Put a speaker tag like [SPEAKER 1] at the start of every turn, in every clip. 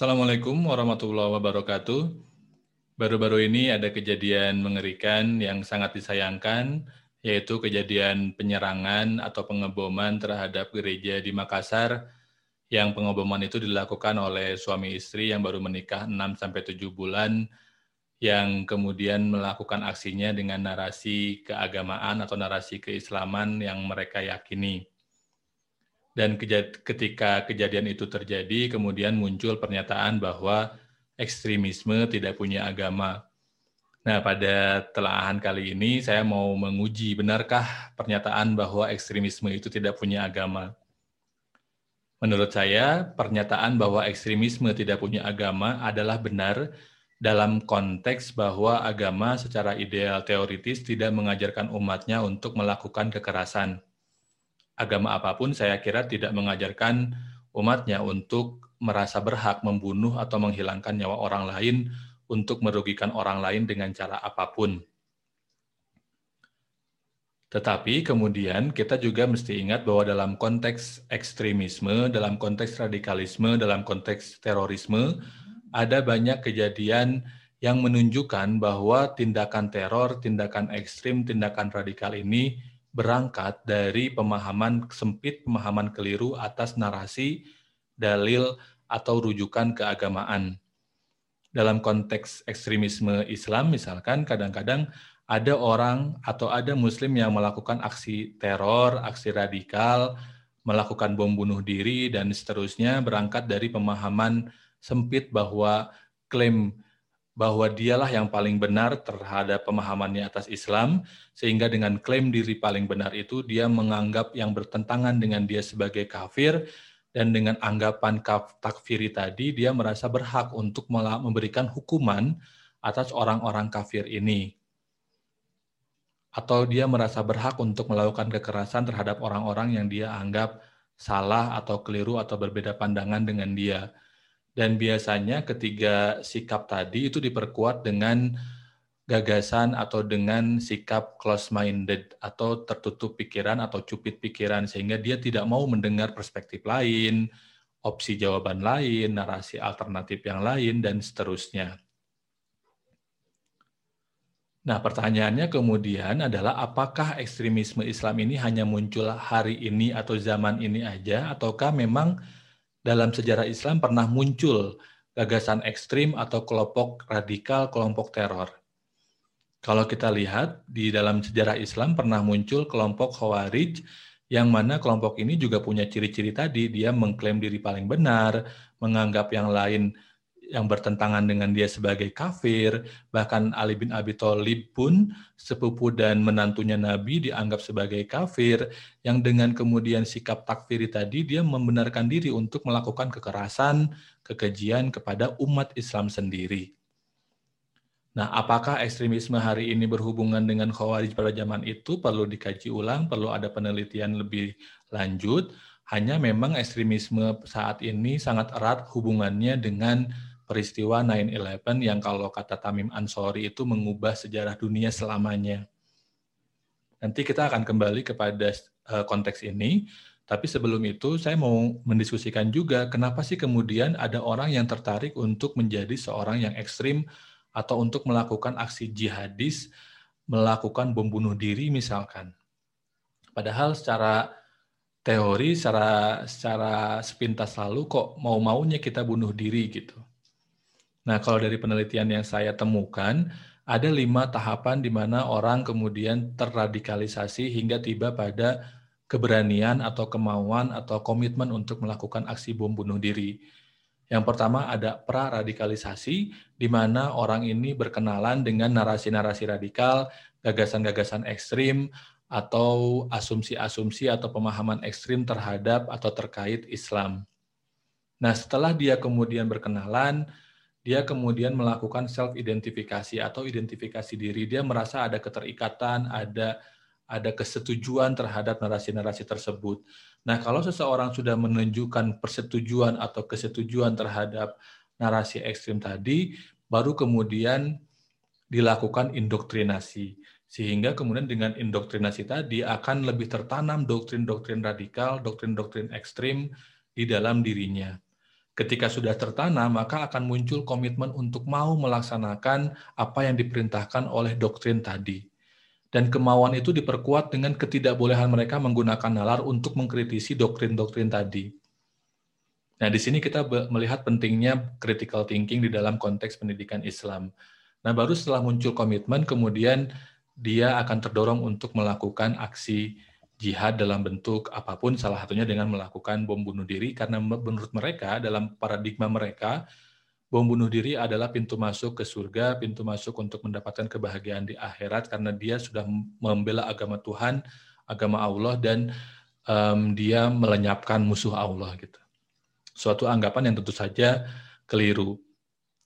[SPEAKER 1] Assalamualaikum warahmatullahi wabarakatuh. Baru-baru ini ada kejadian mengerikan yang sangat disayangkan, yaitu kejadian penyerangan atau pengeboman terhadap gereja di Makassar, yang pengeboman itu dilakukan oleh suami istri yang baru menikah 6-7 bulan, yang kemudian melakukan aksinya dengan narasi keagamaan atau narasi keislaman yang mereka yakini. Dan ketika kejadian itu terjadi, kemudian muncul pernyataan bahwa ekstremisme tidak punya agama. Nah, pada telahan kali ini saya mau menguji benarkah pernyataan bahwa ekstremisme itu tidak punya agama. Menurut saya, pernyataan bahwa ekstremisme tidak punya agama adalah benar dalam konteks bahwa agama secara ideal teoritis tidak mengajarkan umatnya untuk melakukan kekerasan agama apa pun saya kira tidak mengajarkan umatnya untuk merasa berhak membunuh atau menghilangkan nyawa orang lain untuk merugikan orang lain dengan cara apa pun. Tetapi kemudian kita juga mesti ingat bahwa dalam konteks ekstremisme, dalam konteks radikalisme, dalam konteks terorisme, ada banyak kejadian yang menunjukkan bahwa tindakan teror, tindakan ekstrim, tindakan radikal ini berangkat dari pemahaman sempit, pemahaman keliru atas narasi, dalil, atau rujukan keagamaan. Dalam konteks ekstremisme Islam, misalkan kadang-kadang ada orang atau ada muslim yang melakukan aksi teror, aksi radikal, melakukan bom bunuh diri, dan seterusnya berangkat dari pemahaman sempit bahwa klaim bahwa dialah yang paling benar terhadap pemahamannya atas Islam, sehingga dengan klaim diri paling benar itu dia menganggap yang bertentangan dengan dia sebagai kafir, dan dengan anggapan takfiri tadi dia merasa berhak untuk memberikan hukuman atas orang-orang kafir ini. Atau dia merasa berhak untuk melakukan kekerasan terhadap orang-orang yang dia anggap salah atau keliru atau berbeda pandangan dengan dia dan biasanya ketiga sikap tadi itu diperkuat dengan gagasan atau dengan sikap close-minded atau tertutup pikiran atau cupit pikiran sehingga dia tidak mau mendengar perspektif lain, opsi jawaban lain, narasi alternatif yang lain, dan seterusnya. Nah, pertanyaannya kemudian adalah apakah ekstremisme Islam ini hanya muncul hari ini atau zaman ini aja, ataukah memang dalam sejarah Islam pernah muncul gagasan ekstrim atau kelompok radikal, kelompok teror. Kalau kita lihat di dalam sejarah Islam pernah muncul kelompok Khawarij yang mana kelompok ini juga punya ciri-ciri tadi, dia mengklaim diri paling benar, menganggap yang lain yang bertentangan dengan dia sebagai kafir, bahkan Ali bin Abi Thalib pun sepupu dan menantunya Nabi dianggap sebagai kafir, yang dengan kemudian sikap takfiri tadi dia membenarkan diri untuk melakukan kekerasan, kekejian kepada umat Islam sendiri. Nah, apakah ekstremisme hari ini berhubungan dengan khawarij pada zaman itu perlu dikaji ulang, perlu ada penelitian lebih lanjut. Hanya memang ekstremisme saat ini sangat erat hubungannya dengan peristiwa 9-11 yang kalau kata Tamim Ansori itu mengubah sejarah dunia selamanya. Nanti kita akan kembali kepada uh, konteks ini, tapi sebelum itu saya mau mendiskusikan juga kenapa sih kemudian ada orang yang tertarik untuk menjadi seorang yang ekstrim atau untuk melakukan aksi jihadis, melakukan bom bunuh diri misalkan. Padahal secara teori, secara secara sepintas lalu kok mau-maunya kita bunuh diri gitu. Nah, kalau dari penelitian yang saya temukan, ada lima tahapan di mana orang kemudian terradikalisasi hingga tiba pada keberanian atau kemauan atau komitmen untuk melakukan aksi bom bunuh diri. Yang pertama ada praradikalisasi, di mana orang ini berkenalan dengan narasi-narasi radikal, gagasan-gagasan ekstrim, atau asumsi-asumsi atau pemahaman ekstrim terhadap atau terkait Islam. Nah, setelah dia kemudian berkenalan, dia kemudian melakukan self identifikasi atau identifikasi diri. Dia merasa ada keterikatan, ada ada kesetujuan terhadap narasi-narasi tersebut. Nah, kalau seseorang sudah menunjukkan persetujuan atau kesetujuan terhadap narasi ekstrim tadi, baru kemudian dilakukan indoktrinasi. Sehingga kemudian dengan indoktrinasi tadi akan lebih tertanam doktrin-doktrin radikal, doktrin-doktrin ekstrim di dalam dirinya. Ketika sudah tertanam, maka akan muncul komitmen untuk mau melaksanakan apa yang diperintahkan oleh doktrin tadi. Dan kemauan itu diperkuat dengan ketidakbolehan mereka menggunakan nalar untuk mengkritisi doktrin-doktrin tadi. Nah, di sini kita melihat pentingnya critical thinking di dalam konteks pendidikan Islam. Nah, baru setelah muncul komitmen, kemudian dia akan terdorong untuk melakukan aksi jihad dalam bentuk apa pun, salah satunya dengan melakukan bom bunuh diri, karena menurut mereka, dalam paradigma mereka, bom bunuh diri adalah pintu masuk ke surga, pintu masuk untuk mendapatkan kebahagiaan di akhirat, karena dia sudah membela agama Tuhan, agama Allah, dan um, dia melenyapkan musuh Allah. gitu. Suatu anggapan yang tentu saja keliru.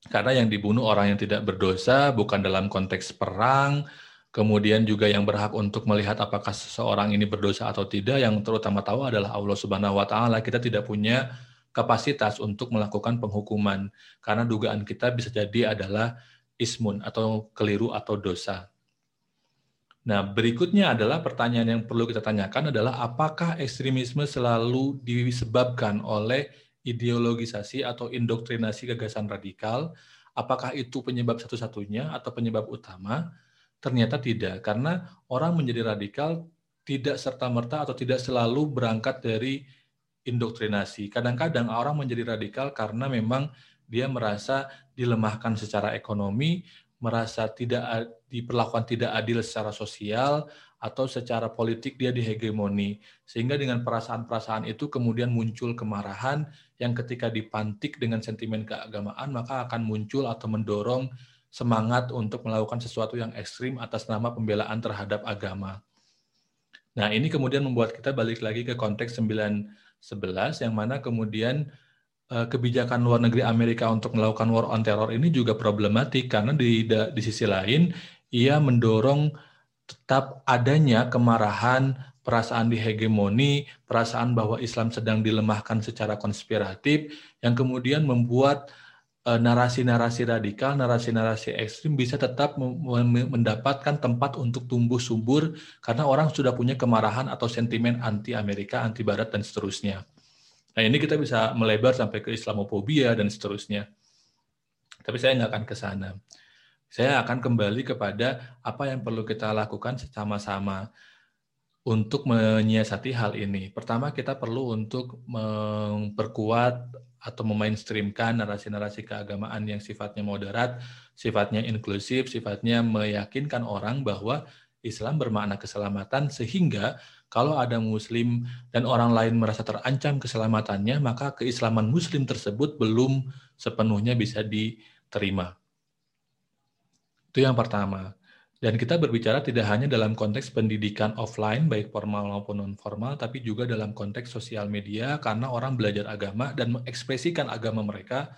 [SPEAKER 1] Karena yang dibunuh orang yang tidak berdosa, bukan dalam konteks perang, Kemudian juga yang berhak untuk melihat apakah seseorang ini berdosa atau tidak, yang terutama tahu adalah Allah Subhanahu wa taala. Kita tidak punya kapasitas untuk melakukan penghukuman karena dugaan kita bisa jadi adalah ismun atau keliru atau dosa. Nah, berikutnya adalah pertanyaan yang perlu kita tanyakan adalah apakah ekstremisme selalu disebabkan oleh ideologisasi atau indoktrinasi gagasan radikal? Apakah itu penyebab satu-satunya atau penyebab utama? Ternyata tidak, karena orang menjadi radikal tidak serta-merta atau tidak selalu berangkat dari indoktrinasi. Kadang-kadang orang menjadi radikal karena memang dia merasa dilemahkan secara ekonomi, merasa tidak diperlakukan tidak adil secara sosial atau secara politik dia dihegemoni. Sehingga dengan perasaan-perasaan itu kemudian muncul kemarahan yang ketika dipantik dengan sentimen keagamaan maka akan muncul atau mendorong semangat untuk melakukan sesuatu yang ekstrim atas nama pembelaan terhadap agama. Nah, ini kemudian membuat kita balik lagi ke konteks 911 yang mana kemudian eh, kebijakan luar negeri Amerika untuk melakukan war on terror ini juga problematik karena di di sisi lain ia mendorong tetap adanya kemarahan, perasaan dihegemoni, perasaan bahwa Islam sedang dilemahkan secara konspiratif yang kemudian membuat narasi-narasi radikal, narasi-narasi ekstrim bisa tetap mendapatkan tempat untuk tumbuh subur karena orang sudah punya kemarahan atau sentimen anti Amerika, anti Barat dan seterusnya. Nah ini kita bisa melebar sampai ke Islamofobia dan seterusnya. Tapi saya nggak akan ke sana. Saya akan kembali kepada apa yang perlu kita lakukan sama-sama untuk menyiasati hal ini. Pertama kita perlu untuk memperkuat atau memainstreamkan narasi-narasi keagamaan yang sifatnya moderat, sifatnya inklusif, sifatnya meyakinkan orang bahwa Islam bermakna keselamatan sehingga kalau ada muslim dan orang lain merasa terancam keselamatannya, maka keislaman muslim tersebut belum sepenuhnya bisa diterima. Itu yang pertama. Dan kita berbicara tidak hanya dalam konteks pendidikan offline, baik formal maupun non-formal, tapi juga dalam konteks sosial media, karena orang belajar agama dan mengekspresikan agama mereka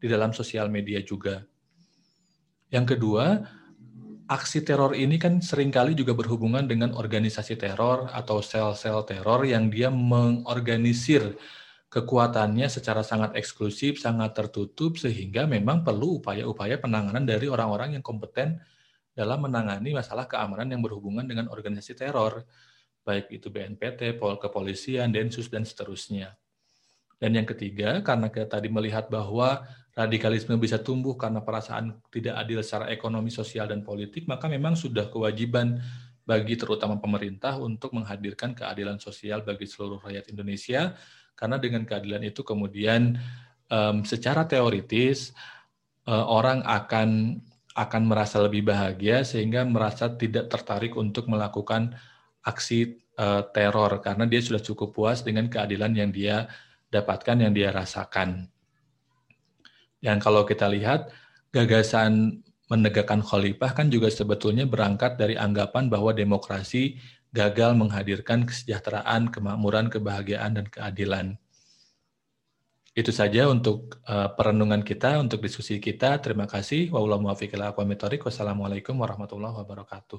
[SPEAKER 1] di dalam sosial media juga. Yang kedua, aksi teror ini kan sering kali juga berhubungan dengan organisasi teror atau sel-sel teror yang dia mengorganisir kekuatannya secara sangat eksklusif, sangat tertutup, sehingga memang perlu upaya-upaya penanganan dari orang-orang yang kompeten dalam menangani masalah keamanan yang berhubungan dengan organisasi teror, baik itu BNPT, Pol Kepolisian, Densus, dan seterusnya. Dan yang ketiga, karena kita tadi melihat bahwa radikalisme bisa tumbuh karena perasaan tidak adil secara ekonomi, sosial, dan politik, maka memang sudah kewajiban bagi terutama pemerintah untuk menghadirkan keadilan sosial bagi seluruh rakyat Indonesia, karena dengan keadilan itu kemudian um, secara teoritis uh, orang akan akan merasa lebih bahagia sehingga merasa tidak tertarik untuk melakukan aksi uh, teror karena dia sudah cukup puas dengan keadilan yang dia dapatkan yang dia rasakan. Dan kalau kita lihat gagasan menegakkan khalifah kan juga sebetulnya berangkat dari anggapan bahwa demokrasi gagal menghadirkan kesejahteraan, kemakmuran, kebahagiaan dan keadilan. Itu saja untuk uh, perenungan kita, untuk diskusi kita. Terima kasih. Wassalamualaikum warahmatullahi wabarakatuh.